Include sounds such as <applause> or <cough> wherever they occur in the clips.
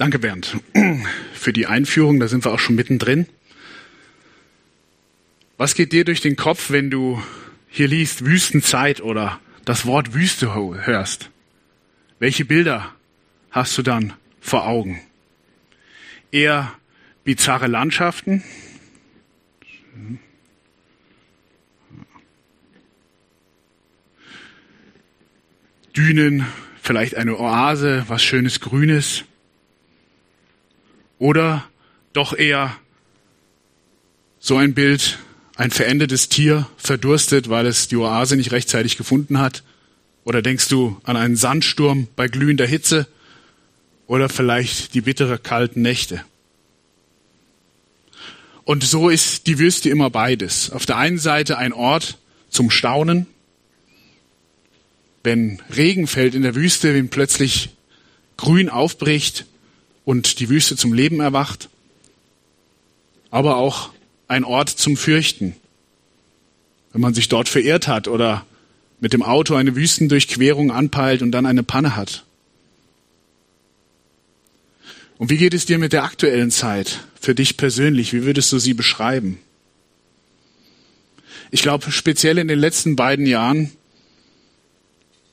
Danke, Bernd, <clears throat> für die Einführung. Da sind wir auch schon mittendrin. Was geht dir durch den Kopf, wenn du hier liest Wüstenzeit oder das Wort Wüste hörst? Welche Bilder hast du dann vor Augen? Eher bizarre Landschaften? Dünen, vielleicht eine Oase, was schönes Grünes? Oder doch eher so ein Bild, ein verendetes Tier verdurstet, weil es die Oase nicht rechtzeitig gefunden hat? Oder denkst du an einen Sandsturm bei glühender Hitze? Oder vielleicht die bittere kalten Nächte? Und so ist die Wüste immer beides. Auf der einen Seite ein Ort zum Staunen. Wenn Regen fällt in der Wüste, wenn plötzlich Grün aufbricht, und die Wüste zum Leben erwacht, aber auch ein Ort zum Fürchten. Wenn man sich dort verirrt hat oder mit dem Auto eine Wüstendurchquerung anpeilt und dann eine Panne hat. Und wie geht es dir mit der aktuellen Zeit für dich persönlich? Wie würdest du sie beschreiben? Ich glaube, speziell in den letzten beiden Jahren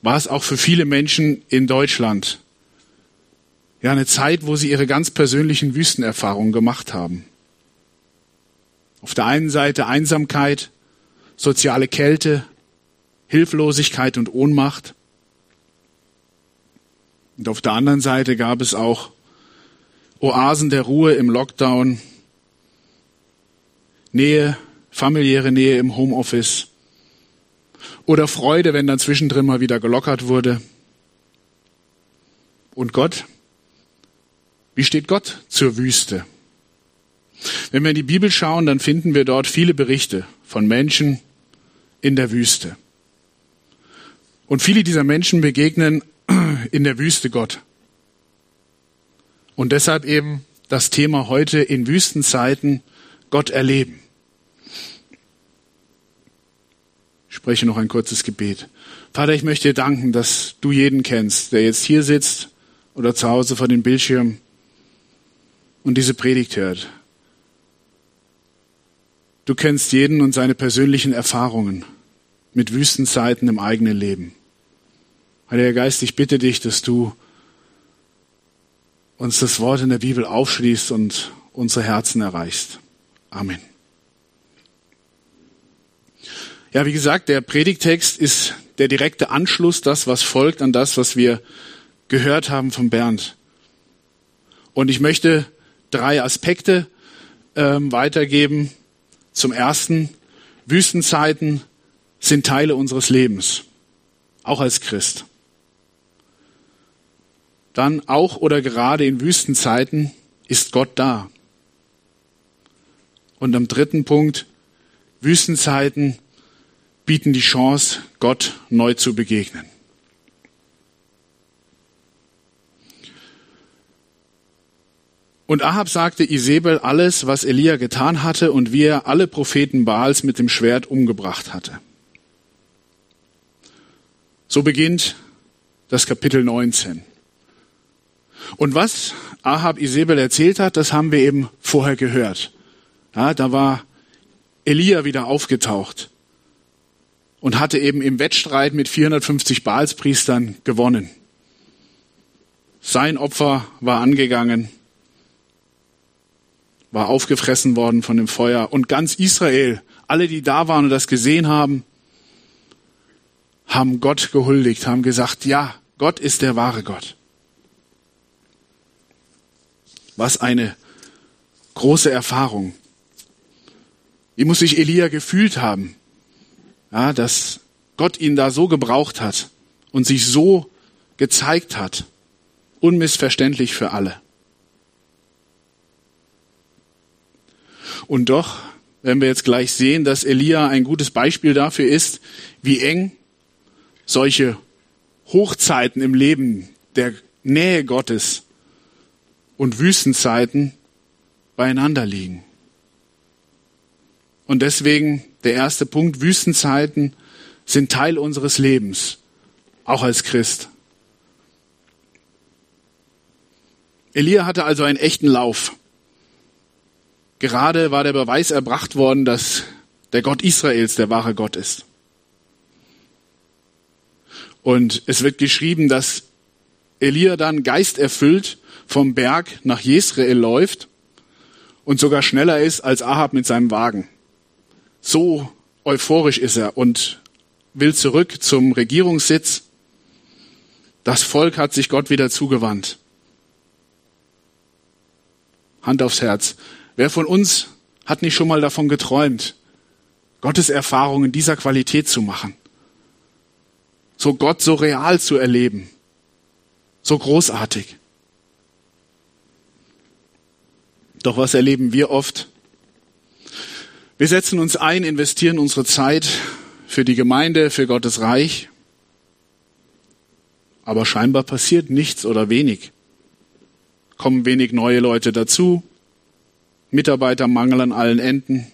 war es auch für viele Menschen in Deutschland ja, eine Zeit, wo sie ihre ganz persönlichen Wüstenerfahrungen gemacht haben. Auf der einen Seite Einsamkeit, soziale Kälte, Hilflosigkeit und Ohnmacht. Und auf der anderen Seite gab es auch Oasen der Ruhe im Lockdown, Nähe, familiäre Nähe im Homeoffice oder Freude, wenn dann zwischendrin mal wieder gelockert wurde. Und Gott, wie steht Gott zur Wüste? Wenn wir in die Bibel schauen, dann finden wir dort viele Berichte von Menschen in der Wüste. Und viele dieser Menschen begegnen <clears throat> in der Wüste Gott. Und deshalb eben das Thema heute in Wüstenzeiten Gott erleben. Ich spreche noch ein kurzes Gebet. Vater, ich möchte dir danken, dass du jeden kennst, der jetzt hier sitzt oder zu Hause vor dem Bildschirm und diese Predigt hört. Du kennst jeden und seine persönlichen Erfahrungen mit Wüstenzeiten im eigenen Leben. Heiliger Geist, ich bitte dich, dass du uns das Wort in der Bibel aufschließt und unsere Herzen erreichst. Amen. Ja, wie gesagt, der Predigtext ist der direkte Anschluss, das, was folgt an das, was wir gehört haben von Bernd. Und ich möchte drei Aspekte ähm, weitergeben. Zum ersten, Wüstenzeiten sind Teile unseres Lebens, auch als Christ. Dann auch oder gerade in Wüstenzeiten ist Gott da. Und am dritten Punkt, Wüstenzeiten bieten die Chance, Gott neu zu begegnen. Und Ahab sagte Isabel alles, was Elia getan hatte und wie er alle Propheten Baals mit dem Schwert umgebracht hatte. So beginnt das Kapitel 19. Und was Ahab Isabel erzählt hat, das haben wir eben vorher gehört. Ja, da war Elia wieder aufgetaucht und hatte eben im Wettstreit mit 450 Baalspriestern gewonnen. Sein Opfer war angegangen war aufgefressen worden von dem Feuer. Und ganz Israel, alle, die da waren und das gesehen haben, haben Gott gehuldigt, haben gesagt, ja, Gott ist der wahre Gott. Was eine große Erfahrung. Wie muss sich Elia gefühlt haben, ja, dass Gott ihn da so gebraucht hat und sich so gezeigt hat. Unmissverständlich für alle. Und doch, wenn wir jetzt gleich sehen, dass Elia ein gutes Beispiel dafür ist, wie eng solche Hochzeiten im Leben der Nähe Gottes und Wüstenzeiten beieinander liegen. Und deswegen der erste Punkt, Wüstenzeiten sind Teil unseres Lebens, auch als Christ. Elia hatte also einen echten Lauf. Gerade war der Beweis erbracht worden, dass der Gott Israels der wahre Gott ist. Und es wird geschrieben, dass Elia dann geisterfüllt vom Berg nach Jesrael läuft und sogar schneller ist als Ahab mit seinem Wagen. So euphorisch ist er und will zurück zum Regierungssitz. Das Volk hat sich Gott wieder zugewandt. Hand aufs Herz. Wer von uns hat nicht schon mal davon geträumt, Gottes Erfahrungen dieser Qualität zu machen? So Gott so real zu erleben. So großartig. Doch was erleben wir oft? Wir setzen uns ein, investieren unsere Zeit für die Gemeinde, für Gottes Reich. Aber scheinbar passiert nichts oder wenig. Kommen wenig neue Leute dazu. Mitarbeitermangel an allen Enden.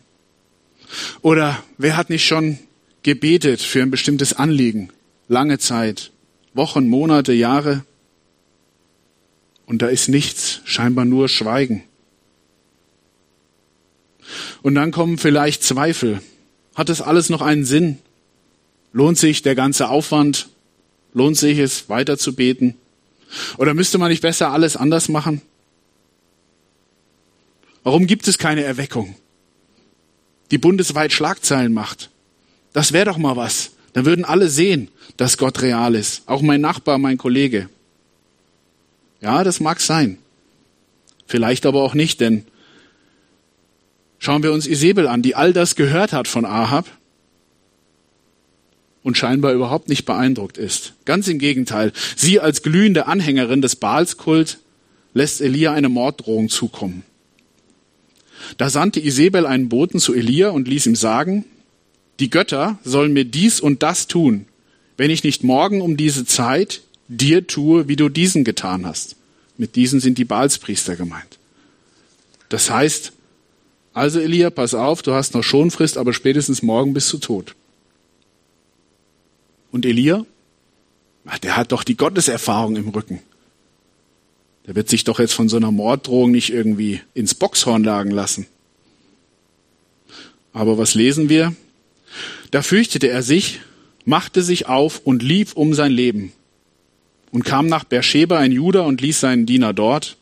Oder wer hat nicht schon gebetet für ein bestimmtes Anliegen? Lange Zeit. Wochen, Monate, Jahre. Und da ist nichts, scheinbar nur Schweigen. Und dann kommen vielleicht Zweifel. Hat das alles noch einen Sinn? Lohnt sich der ganze Aufwand? Lohnt sich es, weiter zu beten? Oder müsste man nicht besser alles anders machen? Warum gibt es keine Erweckung, die bundesweit Schlagzeilen macht? Das wäre doch mal was. Da würden alle sehen, dass Gott real ist. Auch mein Nachbar, mein Kollege. Ja, das mag sein. Vielleicht aber auch nicht, denn Schauen wir uns Isabel an, die all das gehört hat von Ahab und scheinbar überhaupt nicht beeindruckt ist. Ganz im Gegenteil. Sie als glühende Anhängerin des Baalskult lässt Elia eine Morddrohung zukommen. Da sandte Isabel einen Boten zu Elia und ließ ihm sagen, die Götter sollen mir dies und das tun, wenn ich nicht morgen um diese Zeit dir tue, wie du diesen getan hast. Mit diesen sind die Baalspriester gemeint. Das heißt, also Elia, pass auf, du hast noch Schonfrist, aber spätestens morgen bist du tot. Und Elia? Der hat doch die Gotteserfahrung im Rücken. Der wird sich doch jetzt von so einer Morddrohung nicht irgendwie ins Boxhorn lagen lassen. Aber was lesen wir? Da fürchtete er sich, machte sich auf und lief um sein Leben und kam nach Beersheba in Juda und ließ seinen Diener dort.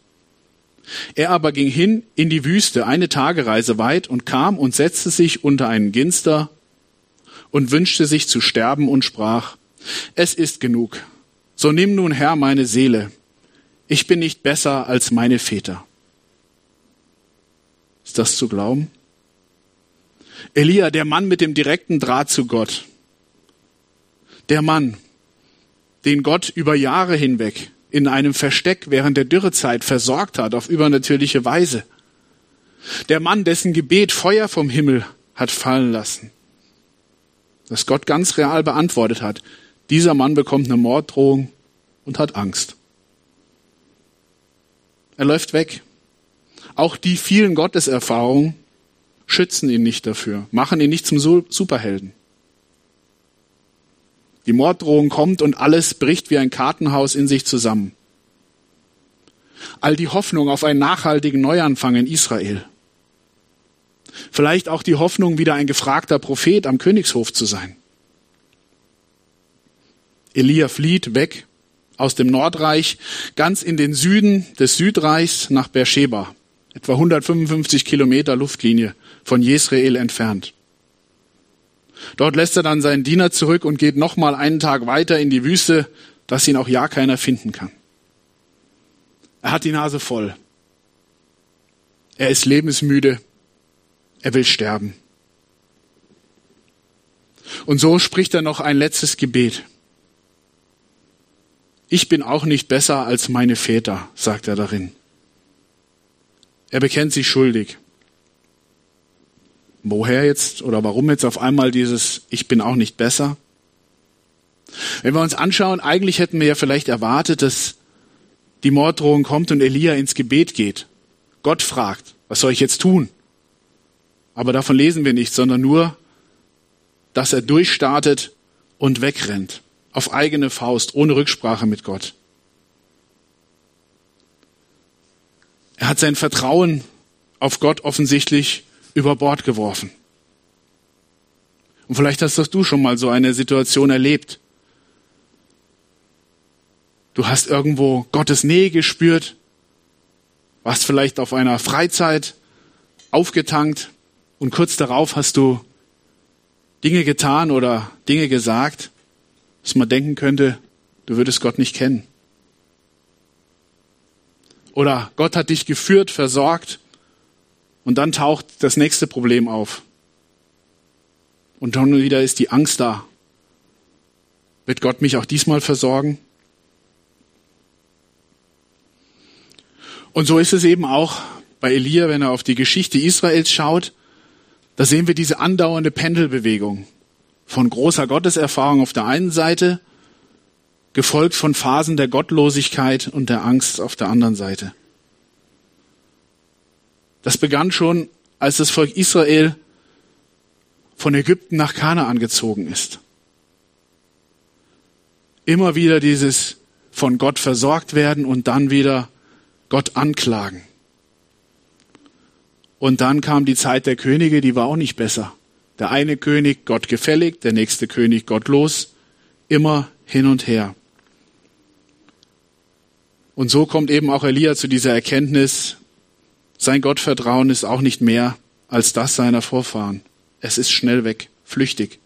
Er aber ging hin in die Wüste, eine Tagereise weit, und kam und setzte sich unter einen Ginster und wünschte sich zu sterben und sprach, es ist genug. So nimm nun Herr meine Seele. Ich bin nicht besser als meine Väter. Ist das zu glauben? Elia, der Mann mit dem direkten Draht zu Gott. Der Mann, den Gott über Jahre hinweg in einem Versteck während der Dürrezeit versorgt hat auf übernatürliche Weise. Der Mann, dessen Gebet Feuer vom Himmel hat fallen lassen, das Gott ganz real beantwortet hat. Dieser Mann bekommt eine Morddrohung und hat Angst. Er läuft weg. Auch die vielen Gotteserfahrungen schützen ihn nicht dafür, machen ihn nicht zum Superhelden. Die Morddrohung kommt und alles bricht wie ein Kartenhaus in sich zusammen. All die Hoffnung auf einen nachhaltigen Neuanfang in Israel. Vielleicht auch die Hoffnung, wieder ein gefragter Prophet am Königshof zu sein. Elia flieht weg aus dem Nordreich ganz in den Süden des Südreichs nach Beersheba, etwa 155 Kilometer Luftlinie von Jesrael entfernt. Dort lässt er dann seinen Diener zurück und geht nochmal einen Tag weiter in die Wüste, dass ihn auch ja keiner finden kann. Er hat die Nase voll. Er ist lebensmüde. Er will sterben. Und so spricht er noch ein letztes Gebet. Ich bin auch nicht besser als meine Väter, sagt er darin. Er bekennt sich schuldig. Woher jetzt oder warum jetzt auf einmal dieses Ich bin auch nicht besser? Wenn wir uns anschauen, eigentlich hätten wir ja vielleicht erwartet, dass die Morddrohung kommt und Elia ins Gebet geht. Gott fragt, was soll ich jetzt tun? Aber davon lesen wir nicht, sondern nur, dass er durchstartet und wegrennt. Auf eigene Faust, ohne Rücksprache mit Gott. Er hat sein Vertrauen auf Gott offensichtlich über Bord geworfen. Und vielleicht hast du schon mal so eine Situation erlebt. Du hast irgendwo Gottes Nähe gespürt, warst vielleicht auf einer Freizeit aufgetankt und kurz darauf hast du Dinge getan oder Dinge gesagt, dass man denken könnte, du würdest Gott nicht kennen. Oder Gott hat dich geführt, versorgt und dann taucht das nächste Problem auf. Und dann wieder ist die Angst da. Wird Gott mich auch diesmal versorgen? Und so ist es eben auch bei Elia, wenn er auf die Geschichte Israels schaut. Da sehen wir diese andauernde Pendelbewegung von großer Gotteserfahrung auf der einen Seite, gefolgt von Phasen der Gottlosigkeit und der Angst auf der anderen Seite. Das begann schon, als das Volk Israel von Ägypten nach Kanaan gezogen ist. Immer wieder dieses von Gott versorgt werden und dann wieder Gott anklagen. Und dann kam die Zeit der Könige, die war auch nicht besser. Der eine König Gott gefällig, der nächste König gottlos, immer hin und her. Und so kommt eben auch Elia zu dieser Erkenntnis, sein Gottvertrauen ist auch nicht mehr als das seiner Vorfahren. Es ist schnell weg, flüchtig.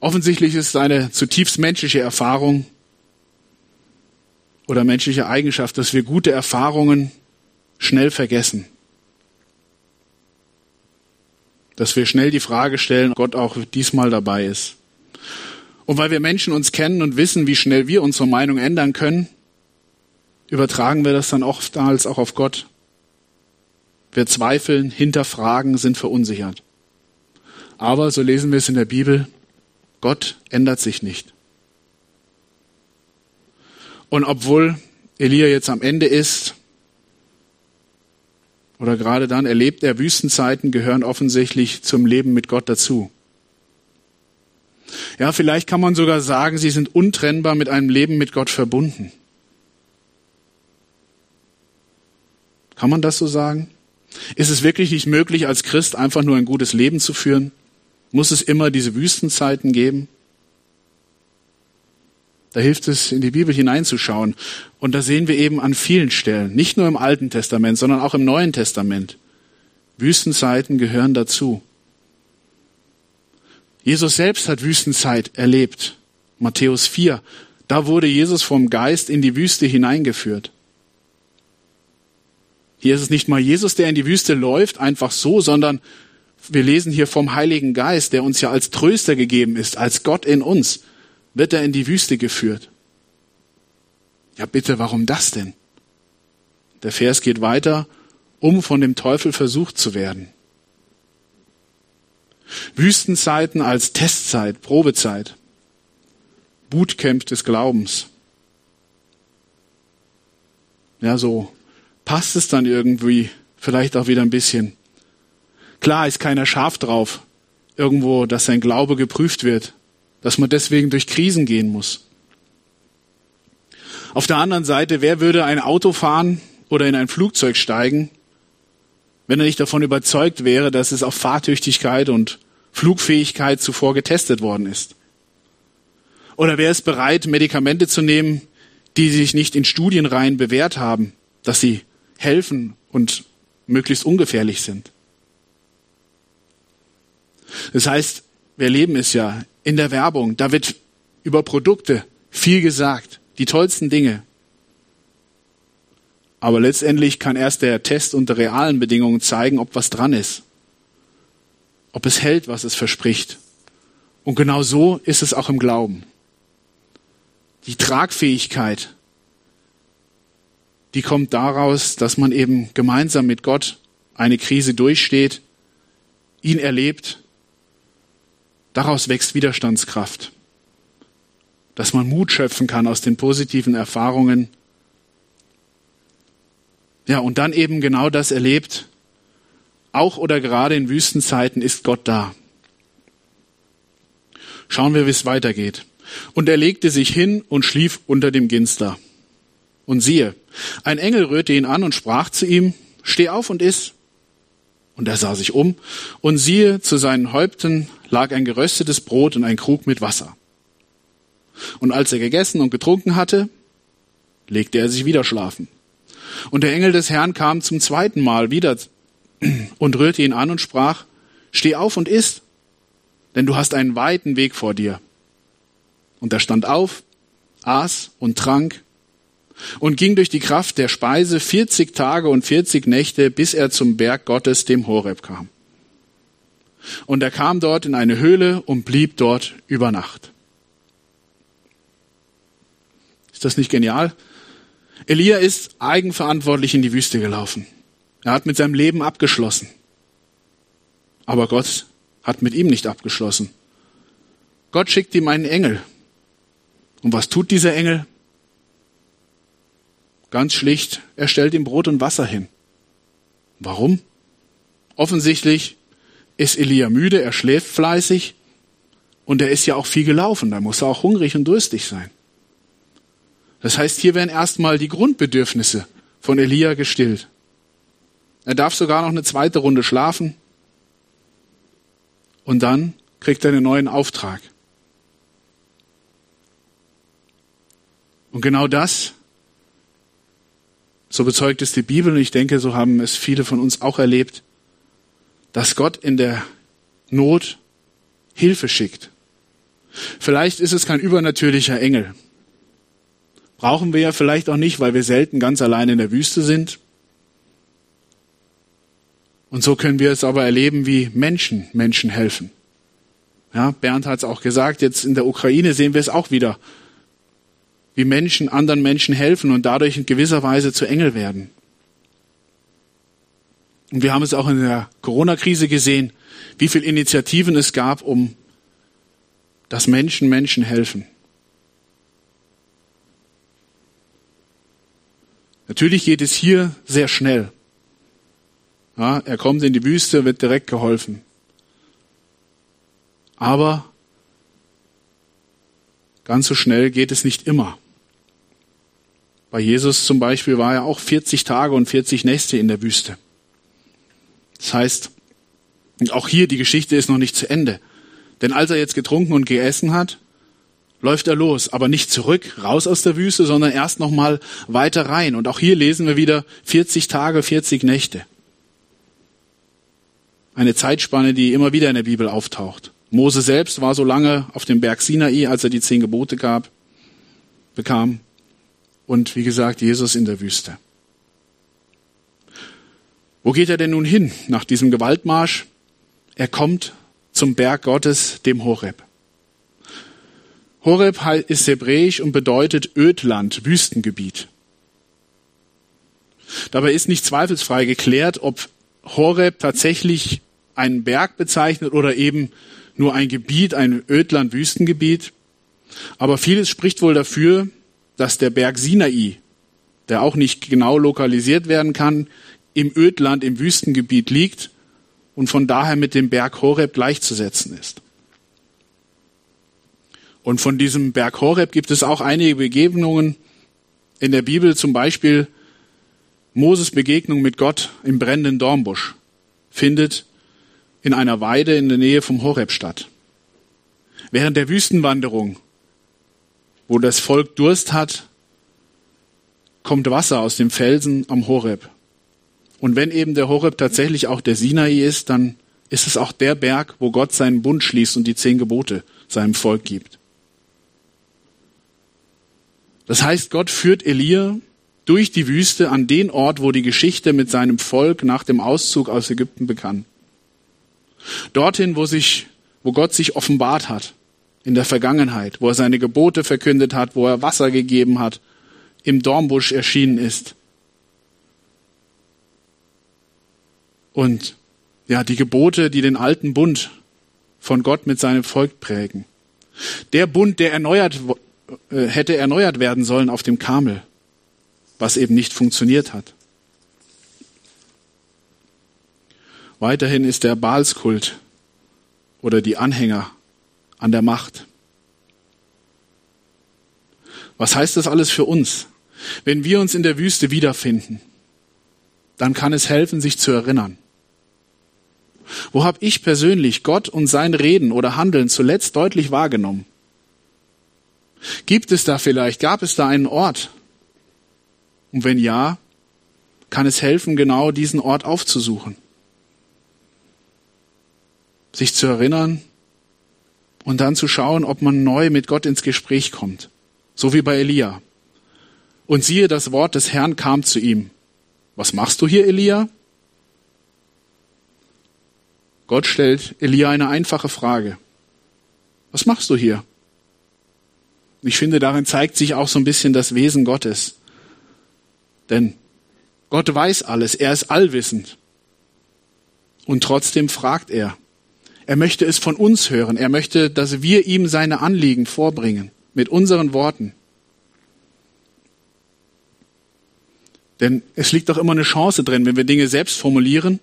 Offensichtlich ist es eine zutiefst menschliche Erfahrung oder menschliche Eigenschaft, dass wir gute Erfahrungen schnell vergessen. Dass wir schnell die Frage stellen, ob Gott auch diesmal dabei ist. Und weil wir Menschen uns kennen und wissen, wie schnell wir unsere Meinung ändern können, übertragen wir das dann oftmals auch auf Gott. Wir zweifeln, hinterfragen, sind verunsichert. Aber, so lesen wir es in der Bibel, Gott ändert sich nicht. Und obwohl Elia jetzt am Ende ist, oder gerade dann erlebt er Wüstenzeiten, gehören offensichtlich zum Leben mit Gott dazu. Ja, vielleicht kann man sogar sagen, sie sind untrennbar mit einem Leben mit Gott verbunden. Kann man das so sagen? Ist es wirklich nicht möglich, als Christ einfach nur ein gutes Leben zu führen? Muss es immer diese Wüstenzeiten geben? Da hilft es, in die Bibel hineinzuschauen. Und da sehen wir eben an vielen Stellen, nicht nur im Alten Testament, sondern auch im Neuen Testament. Wüstenzeiten gehören dazu. Jesus selbst hat Wüstenzeit erlebt. Matthäus 4. Da wurde Jesus vom Geist in die Wüste hineingeführt. Hier ist es nicht mal Jesus, der in die Wüste läuft, einfach so, sondern wir lesen hier vom Heiligen Geist, der uns ja als Tröster gegeben ist, als Gott in uns, wird er in die Wüste geführt. Ja bitte, warum das denn? Der Vers geht weiter, um von dem Teufel versucht zu werden. Wüstenzeiten als Testzeit, Probezeit, Bootcamp des Glaubens. Ja, so passt es dann irgendwie vielleicht auch wieder ein bisschen. Klar ist keiner scharf drauf, irgendwo, dass sein Glaube geprüft wird, dass man deswegen durch Krisen gehen muss. Auf der anderen Seite, wer würde ein Auto fahren oder in ein Flugzeug steigen, wenn er nicht davon überzeugt wäre, dass es auf Fahrtüchtigkeit und Flugfähigkeit zuvor getestet worden ist? Oder wer ist bereit, Medikamente zu nehmen, die sich nicht in Studienreihen bewährt haben, dass sie helfen und möglichst ungefährlich sind. Das heißt, wir leben es ja in der Werbung, da wird über Produkte viel gesagt, die tollsten Dinge. Aber letztendlich kann erst der Test unter realen Bedingungen zeigen, ob was dran ist. Ob es hält, was es verspricht. Und genau so ist es auch im Glauben. Die Tragfähigkeit die kommt daraus, dass man eben gemeinsam mit Gott eine Krise durchsteht, ihn erlebt. Daraus wächst Widerstandskraft. Dass man Mut schöpfen kann aus den positiven Erfahrungen. Ja, und dann eben genau das erlebt. Auch oder gerade in Wüstenzeiten ist Gott da. Schauen wir, wie es weitergeht. Und er legte sich hin und schlief unter dem Ginster. Und siehe, ein Engel rührte ihn an und sprach zu ihm, Steh auf und iss. Und er sah sich um, und siehe, zu seinen Häupten lag ein geröstetes Brot und ein Krug mit Wasser. Und als er gegessen und getrunken hatte, legte er sich wieder schlafen. Und der Engel des Herrn kam zum zweiten Mal wieder und rührte ihn an und sprach, Steh auf und iss, denn du hast einen weiten Weg vor dir. Und er stand auf, aß und trank und ging durch die Kraft der Speise 40 Tage und 40 Nächte, bis er zum Berg Gottes, dem Horeb, kam. Und er kam dort in eine Höhle und blieb dort über Nacht. Ist das nicht genial? Elia ist eigenverantwortlich in die Wüste gelaufen. Er hat mit seinem Leben abgeschlossen. Aber Gott hat mit ihm nicht abgeschlossen. Gott schickt ihm einen Engel. Und was tut dieser Engel? Ganz schlicht, er stellt ihm Brot und Wasser hin. Warum? Offensichtlich ist Elia müde, er schläft fleißig und er ist ja auch viel gelaufen, da muss er auch hungrig und durstig sein. Das heißt, hier werden erstmal die Grundbedürfnisse von Elia gestillt. Er darf sogar noch eine zweite Runde schlafen und dann kriegt er einen neuen Auftrag. Und genau das so bezeugt es die Bibel und ich denke, so haben es viele von uns auch erlebt, dass Gott in der Not Hilfe schickt. Vielleicht ist es kein übernatürlicher Engel. Brauchen wir ja vielleicht auch nicht, weil wir selten ganz allein in der Wüste sind. Und so können wir es aber erleben, wie Menschen Menschen helfen. Ja, Bernd hat es auch gesagt, jetzt in der Ukraine sehen wir es auch wieder wie Menschen anderen Menschen helfen und dadurch in gewisser Weise zu Engel werden. Und wir haben es auch in der Corona-Krise gesehen, wie viele Initiativen es gab, um dass Menschen Menschen helfen. Natürlich geht es hier sehr schnell. Ja, er kommt in die Wüste, wird direkt geholfen. Aber ganz so schnell geht es nicht immer. Bei Jesus zum Beispiel war er auch 40 Tage und 40 Nächte in der Wüste. Das heißt, auch hier die Geschichte ist noch nicht zu Ende. Denn als er jetzt getrunken und gegessen hat, läuft er los, aber nicht zurück, raus aus der Wüste, sondern erst noch mal weiter rein. Und auch hier lesen wir wieder 40 Tage, 40 Nächte. Eine Zeitspanne, die immer wieder in der Bibel auftaucht. Mose selbst war so lange auf dem Berg Sinai, als er die zehn Gebote gab, bekam und wie gesagt Jesus in der Wüste. Wo geht er denn nun hin nach diesem Gewaltmarsch? Er kommt zum Berg Gottes, dem Horeb. Horeb ist hebräisch und bedeutet Ödland, Wüstengebiet. Dabei ist nicht zweifelsfrei geklärt, ob Horeb tatsächlich einen Berg bezeichnet oder eben nur ein Gebiet, ein Ödland, Wüstengebiet. Aber vieles spricht wohl dafür, dass der Berg Sinai, der auch nicht genau lokalisiert werden kann, im Ödland, im Wüstengebiet liegt und von daher mit dem Berg Horeb gleichzusetzen ist. Und von diesem Berg Horeb gibt es auch einige Begegnungen in der Bibel, zum Beispiel Moses Begegnung mit Gott im brennenden Dornbusch findet in einer Weide in der Nähe vom Horeb statt. Während der Wüstenwanderung wo das Volk Durst hat, kommt Wasser aus dem Felsen am Horeb. Und wenn eben der Horeb tatsächlich auch der Sinai ist, dann ist es auch der Berg, wo Gott seinen Bund schließt und die zehn Gebote seinem Volk gibt. Das heißt, Gott führt Elia durch die Wüste an den Ort, wo die Geschichte mit seinem Volk nach dem Auszug aus Ägypten begann. Dorthin, wo sich, wo Gott sich offenbart hat in der Vergangenheit, wo er seine Gebote verkündet hat, wo er Wasser gegeben hat, im Dornbusch erschienen ist. Und ja, die Gebote, die den alten Bund von Gott mit seinem Volk prägen. Der Bund, der erneuert, äh, hätte erneuert werden sollen auf dem Kamel, was eben nicht funktioniert hat. Weiterhin ist der Baalskult oder die Anhänger an der Macht. Was heißt das alles für uns? wenn wir uns in der Wüste wiederfinden, dann kann es helfen, sich zu erinnern. Wo habe ich persönlich Gott und sein Reden oder Handeln zuletzt deutlich wahrgenommen? Gibt es da vielleicht, gab es da einen Ort? Und wenn ja, kann es helfen, genau diesen Ort aufzusuchen. Sich zu erinnern und dann zu schauen, ob man neu mit Gott ins Gespräch kommt. So wie bei Elia. Und siehe, das Wort des Herrn kam zu ihm. Was machst du hier, Elia? Gott stellt Elia eine einfache Frage. Was machst du hier? Ich finde, darin zeigt sich auch so ein bisschen das Wesen Gottes. Denn Gott weiß alles, er ist allwissend. Und trotzdem fragt er. Er möchte es von uns hören. Er möchte, dass wir ihm seine Anliegen vorbringen mit unseren Worten. Denn es liegt doch immer eine Chance drin, wenn wir Dinge selbst formulieren,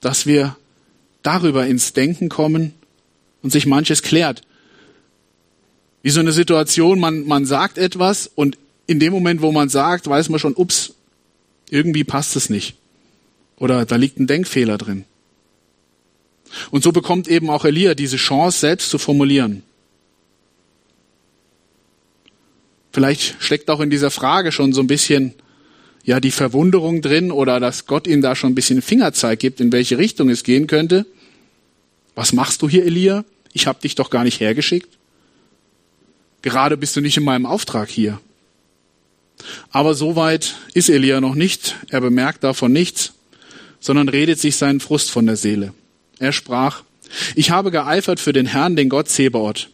dass wir darüber ins Denken kommen und sich manches klärt. Wie so eine Situation, man, man sagt etwas und in dem Moment, wo man sagt, weiß man schon, ups, irgendwie passt es nicht. Oder da liegt ein Denkfehler drin. Und so bekommt eben auch Elia diese Chance, selbst zu formulieren. Vielleicht steckt auch in dieser Frage schon so ein bisschen ja die Verwunderung drin oder dass Gott ihm da schon ein bisschen Fingerzeig gibt, in welche Richtung es gehen könnte. Was machst du hier, Elia? Ich habe dich doch gar nicht hergeschickt. Gerade bist du nicht in meinem Auftrag hier. Aber so weit ist Elia noch nicht. Er bemerkt davon nichts, sondern redet sich seinen Frust von der Seele. Er sprach, ich habe geeifert für den Herrn, den Gott Zebaoth.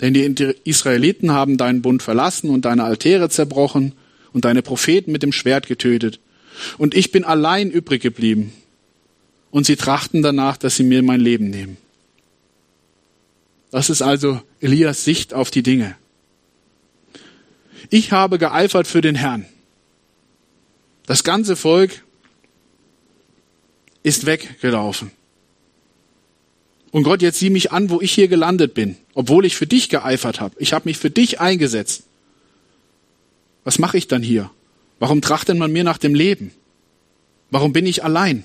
Denn die Israeliten haben deinen Bund verlassen und deine Altäre zerbrochen und deine Propheten mit dem Schwert getötet. Und ich bin allein übrig geblieben. Und sie trachten danach, dass sie mir mein Leben nehmen. Das ist also Elias Sicht auf die Dinge. Ich habe geeifert für den Herrn. Das ganze Volk ist weggelaufen. Und Gott, jetzt sieh mich an, wo ich hier gelandet bin, obwohl ich für dich geeifert habe. Ich habe mich für dich eingesetzt. Was mache ich dann hier? Warum trachtet man mir nach dem Leben? Warum bin ich allein?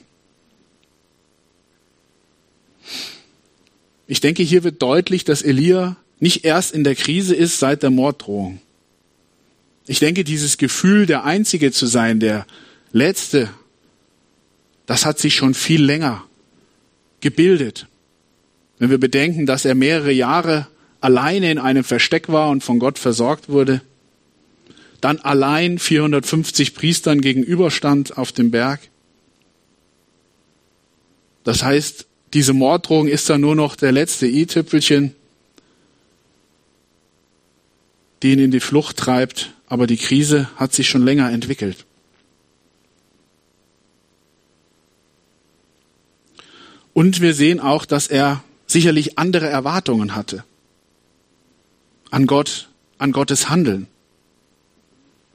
Ich denke, hier wird deutlich, dass Elia nicht erst in der Krise ist seit der Morddrohung. Ich denke, dieses Gefühl, der Einzige zu sein, der Letzte, das hat sich schon viel länger gebildet. Wenn wir bedenken, dass er mehrere Jahre alleine in einem Versteck war und von Gott versorgt wurde, dann allein 450 Priestern gegenüberstand auf dem Berg. Das heißt, diese Morddrohung ist dann nur noch der letzte i-Tüpfelchen, die ihn in die Flucht treibt, aber die Krise hat sich schon länger entwickelt. Und wir sehen auch, dass er sicherlich andere Erwartungen hatte an Gott, an Gottes Handeln.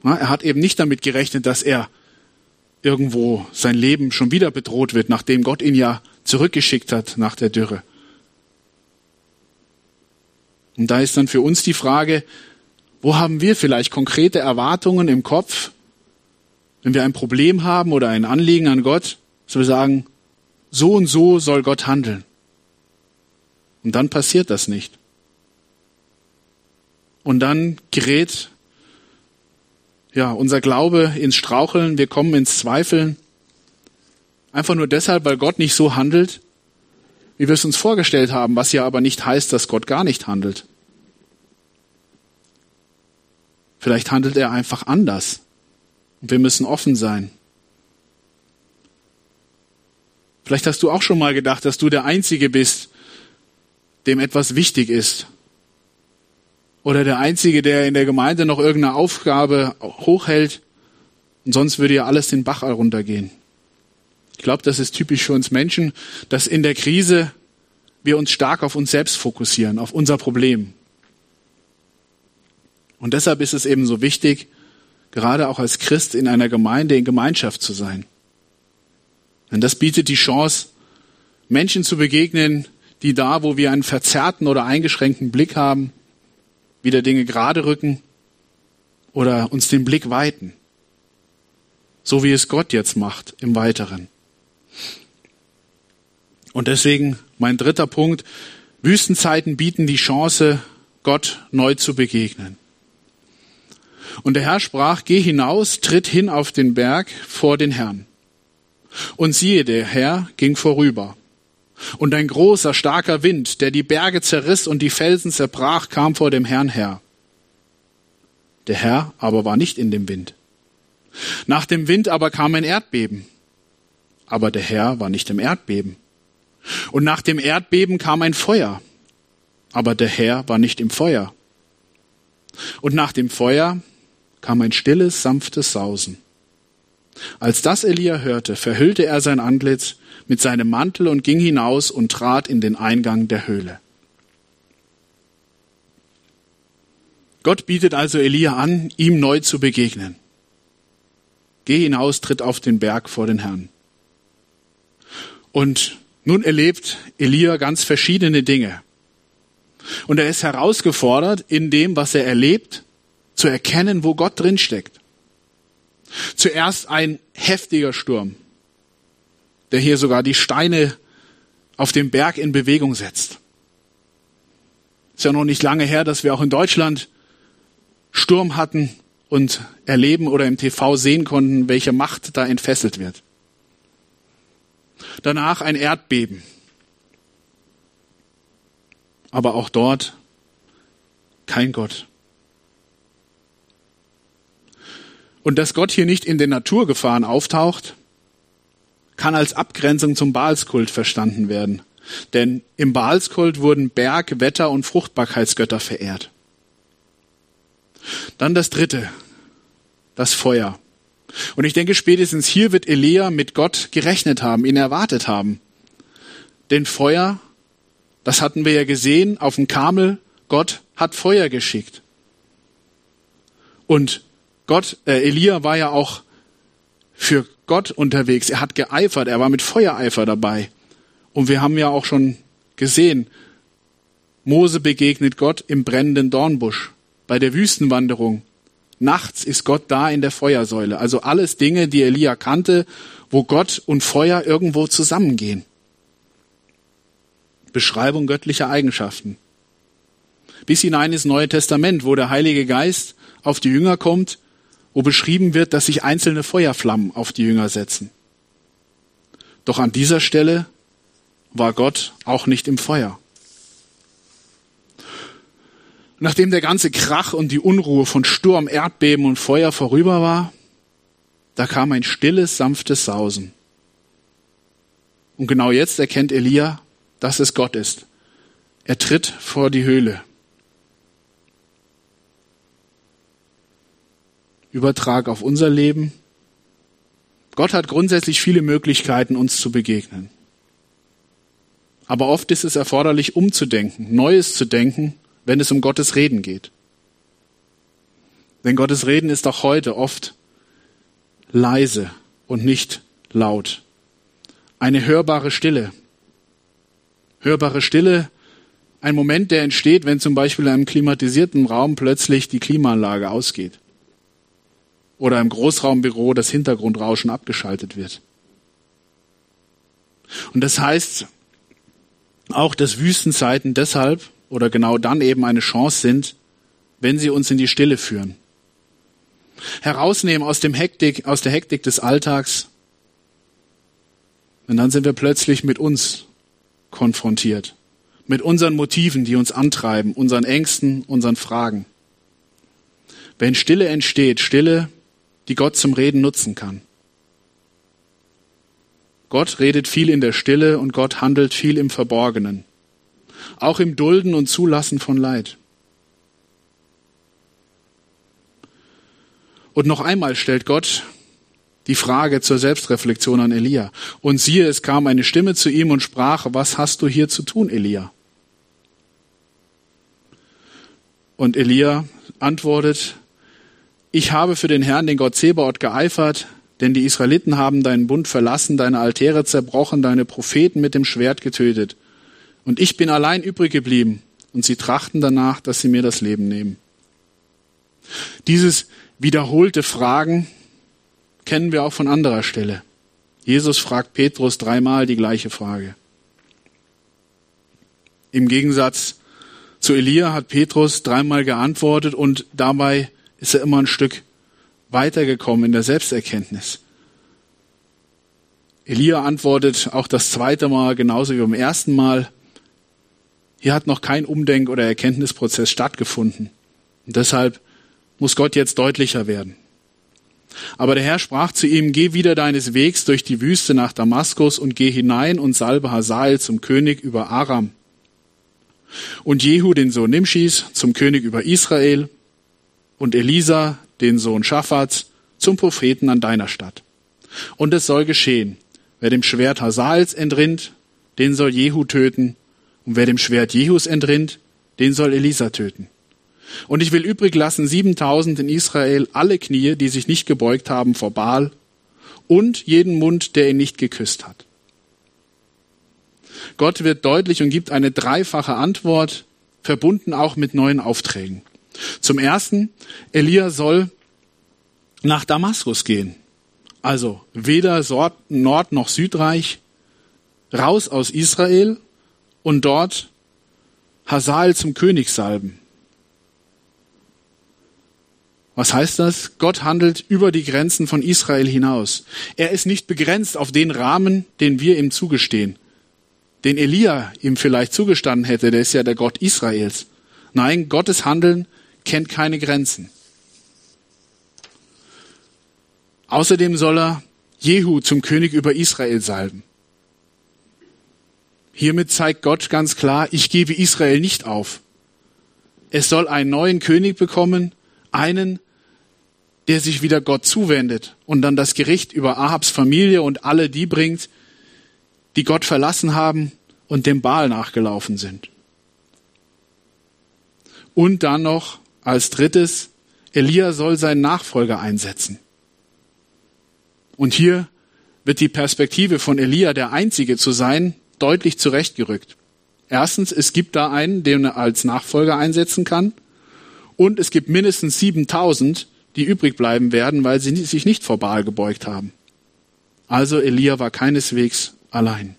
Er hat eben nicht damit gerechnet, dass er irgendwo sein Leben schon wieder bedroht wird, nachdem Gott ihn ja zurückgeschickt hat nach der Dürre. Und da ist dann für uns die Frage, wo haben wir vielleicht konkrete Erwartungen im Kopf, wenn wir ein Problem haben oder ein Anliegen an Gott, dass wir sagen, so und so soll Gott handeln. Und dann passiert das nicht. Und dann gerät ja, unser Glaube ins Straucheln, wir kommen ins Zweifeln. Einfach nur deshalb, weil Gott nicht so handelt, wie wir es uns vorgestellt haben, was ja aber nicht heißt, dass Gott gar nicht handelt. Vielleicht handelt er einfach anders. Und wir müssen offen sein. Vielleicht hast du auch schon mal gedacht, dass du der Einzige bist, dem etwas wichtig ist oder der Einzige, der in der Gemeinde noch irgendeine Aufgabe hochhält und sonst würde ja alles den Bach runtergehen. Ich glaube, das ist typisch für uns Menschen, dass in der Krise wir uns stark auf uns selbst fokussieren, auf unser Problem. Und deshalb ist es eben so wichtig, gerade auch als Christ in einer Gemeinde in Gemeinschaft zu sein. Denn das bietet die Chance, Menschen zu begegnen, die da, wo wir einen verzerrten oder eingeschränkten Blick haben, wieder Dinge gerade rücken oder uns den Blick weiten. So wie es Gott jetzt macht im Weiteren. Und deswegen mein dritter Punkt. Wüstenzeiten bieten die Chance, Gott neu zu begegnen. Und der Herr sprach, geh hinaus, tritt hin auf den Berg vor den Herrn. Und siehe, der Herr ging vorüber. Und ein großer, starker Wind, der die Berge zerriss und die Felsen zerbrach, kam vor dem Herrn her. Der Herr aber war nicht in dem Wind. Nach dem Wind aber kam ein Erdbeben. Aber der Herr war nicht im Erdbeben. Und nach dem Erdbeben kam ein Feuer. Aber der Herr war nicht im Feuer. Und nach dem Feuer kam ein stilles, sanftes Sausen. Als das Elia hörte, verhüllte er sein Antlitz mit seinem Mantel und ging hinaus und trat in den Eingang der Höhle. Gott bietet also Elia an, ihm neu zu begegnen. Geh hinaus, tritt auf den Berg vor den Herrn. Und nun erlebt Elia ganz verschiedene Dinge. Und er ist herausgefordert, in dem, was er erlebt, zu erkennen, wo Gott drinsteckt. Zuerst ein heftiger Sturm, der hier sogar die Steine auf dem Berg in Bewegung setzt. Ist ja noch nicht lange her, dass wir auch in Deutschland Sturm hatten und erleben oder im TV sehen konnten, welche Macht da entfesselt wird. Danach ein Erdbeben. Aber auch dort kein Gott. Und dass Gott hier nicht in den Naturgefahren auftaucht, kann als Abgrenzung zum Baalskult verstanden werden. Denn im Baalskult wurden Berg, Wetter und Fruchtbarkeitsgötter verehrt. Dann das dritte, das Feuer. Und ich denke, spätestens hier wird Elia mit Gott gerechnet haben, ihn erwartet haben. Denn Feuer, das hatten wir ja gesehen auf dem Kamel, Gott hat Feuer geschickt. Und Gott, äh, Elia war ja auch für Gott unterwegs. Er hat geeifert, er war mit Feuereifer dabei. Und wir haben ja auch schon gesehen, Mose begegnet Gott im brennenden Dornbusch bei der Wüstenwanderung. Nachts ist Gott da in der Feuersäule. Also alles Dinge, die Elia kannte, wo Gott und Feuer irgendwo zusammengehen. Beschreibung göttlicher Eigenschaften. Bis hinein ins Neue Testament, wo der Heilige Geist auf die Jünger kommt, wo beschrieben wird, dass sich einzelne Feuerflammen auf die Jünger setzen. Doch an dieser Stelle war Gott auch nicht im Feuer. Nachdem der ganze Krach und die Unruhe von Sturm, Erdbeben und Feuer vorüber war, da kam ein stilles, sanftes Sausen. Und genau jetzt erkennt Elia, dass es Gott ist. Er tritt vor die Höhle. Übertrag auf unser Leben. Gott hat grundsätzlich viele Möglichkeiten, uns zu begegnen. Aber oft ist es erforderlich, umzudenken, Neues zu denken wenn es um Gottes Reden geht. Denn Gottes Reden ist auch heute oft leise und nicht laut. Eine hörbare Stille. Hörbare Stille, ein Moment, der entsteht, wenn zum Beispiel in einem klimatisierten Raum plötzlich die Klimaanlage ausgeht. Oder im Großraumbüro das Hintergrundrauschen abgeschaltet wird. Und das heißt auch, dass Wüstenzeiten deshalb oder genau dann eben eine Chance sind, wenn sie uns in die Stille führen. Herausnehmen aus dem Hektik, aus der Hektik des Alltags. Und dann sind wir plötzlich mit uns konfrontiert. Mit unseren Motiven, die uns antreiben, unseren Ängsten, unseren Fragen. Wenn Stille entsteht, Stille, die Gott zum Reden nutzen kann. Gott redet viel in der Stille und Gott handelt viel im Verborgenen auch im Dulden und Zulassen von Leid. Und noch einmal stellt Gott die Frage zur Selbstreflexion an Elia. Und siehe, es kam eine Stimme zu ihm und sprach, was hast du hier zu tun, Elia? Und Elia antwortet, ich habe für den Herrn, den Gott Zebaoth, geeifert, denn die Israeliten haben deinen Bund verlassen, deine Altäre zerbrochen, deine Propheten mit dem Schwert getötet. Und ich bin allein übrig geblieben. Und sie trachten danach, dass sie mir das Leben nehmen. Dieses Wiederholte Fragen kennen wir auch von anderer Stelle. Jesus fragt Petrus dreimal die gleiche Frage. Im Gegensatz zu Elia hat Petrus dreimal geantwortet und dabei ist er immer ein Stück weitergekommen in der Selbsterkenntnis. Elia antwortet auch das zweite Mal genauso wie beim ersten Mal. Hier hat noch kein Umdenk- oder Erkenntnisprozess stattgefunden. Und deshalb muss Gott jetzt deutlicher werden. Aber der Herr sprach zu ihm, geh wieder deines Wegs durch die Wüste nach Damaskus und geh hinein und salbe Hazael zum König über Aram. Und Jehu, den Sohn Nimschis, zum König über Israel und Elisa, den Sohn Schaffats, zum Propheten an deiner Stadt. Und es soll geschehen, wer dem Schwert Hazaels entrinnt, den soll Jehu töten, und wer dem Schwert Jehus entrinnt, den soll Elisa töten. Und ich will übrig lassen siebentausend in Israel alle Knie, die sich nicht gebeugt haben vor Baal, und jeden Mund, der ihn nicht geküsst hat. Gott wird deutlich und gibt eine dreifache Antwort, verbunden auch mit neuen Aufträgen. Zum ersten, Elia soll nach Damaskus gehen. Also weder Nord- noch Südreich, raus aus Israel und dort Hazael zum König salben. Was heißt das? Gott handelt über die Grenzen von Israel hinaus. Er ist nicht begrenzt auf den Rahmen, den wir ihm zugestehen. Den Elia ihm vielleicht zugestanden hätte, der ist ja der Gott Israels. Nein, Gottes Handeln kennt keine Grenzen. Außerdem soll er Jehu zum König über Israel salben. Hiermit zeigt Gott ganz klar, ich gebe Israel nicht auf. Es soll einen neuen König bekommen, einen, der sich wieder Gott zuwendet und dann das Gericht über Ahabs Familie und alle die bringt, die Gott verlassen haben und dem Baal nachgelaufen sind. Und dann noch als drittes, Elia soll seinen Nachfolger einsetzen. Und hier wird die Perspektive von Elia, der Einzige zu sein, deutlich zurechtgerückt. Erstens, es gibt da einen, den er als Nachfolger einsetzen kann. Und es gibt mindestens 7000, die übrig bleiben werden, weil sie sich nicht vor Baal gebeugt haben. Also Elia war keineswegs allein.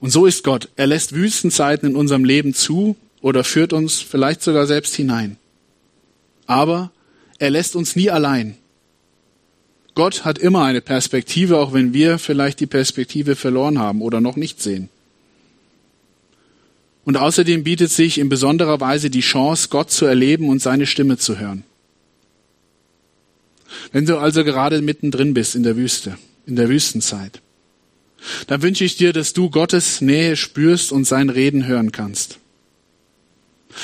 Und so ist Gott. Er lässt Wüstenzeiten in unserem Leben zu oder führt uns vielleicht sogar selbst hinein. Aber er lässt uns nie allein. Gott hat immer eine Perspektive, auch wenn wir vielleicht die Perspektive verloren haben oder noch nicht sehen. Und außerdem bietet sich in besonderer Weise die Chance, Gott zu erleben und seine Stimme zu hören. Wenn du also gerade mittendrin bist in der Wüste, in der Wüstenzeit, dann wünsche ich dir, dass du Gottes Nähe spürst und sein Reden hören kannst.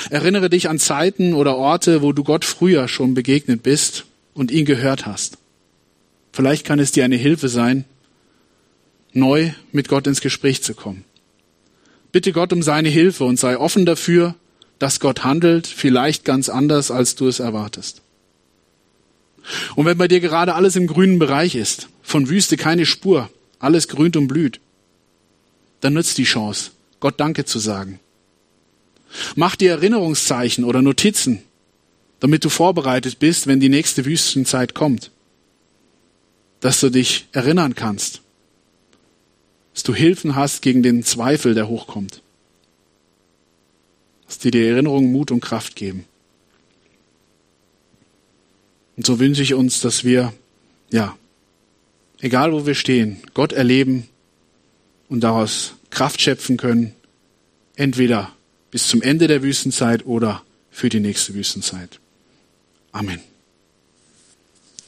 Erinnere dich an Zeiten oder Orte, wo du Gott früher schon begegnet bist und ihn gehört hast. Vielleicht kann es dir eine Hilfe sein, neu mit Gott ins Gespräch zu kommen. Bitte Gott um seine Hilfe und sei offen dafür, dass Gott handelt, vielleicht ganz anders, als du es erwartest. Und wenn bei dir gerade alles im grünen Bereich ist, von Wüste keine Spur, alles grünt und blüht, dann nützt die Chance, Gott Danke zu sagen. Mach dir Erinnerungszeichen oder Notizen, damit du vorbereitet bist, wenn die nächste Wüstenzeit kommt. Dass du dich erinnern kannst dass du Hilfen hast gegen den Zweifel, der hochkommt. Dass dir die Erinnerungen Mut und Kraft geben. Und so wünsche ich uns, dass wir, ja, egal wo wir stehen, Gott erleben und daraus Kraft schöpfen können, entweder bis zum Ende der Wüstenzeit oder für die nächste Wüstenzeit. Amen.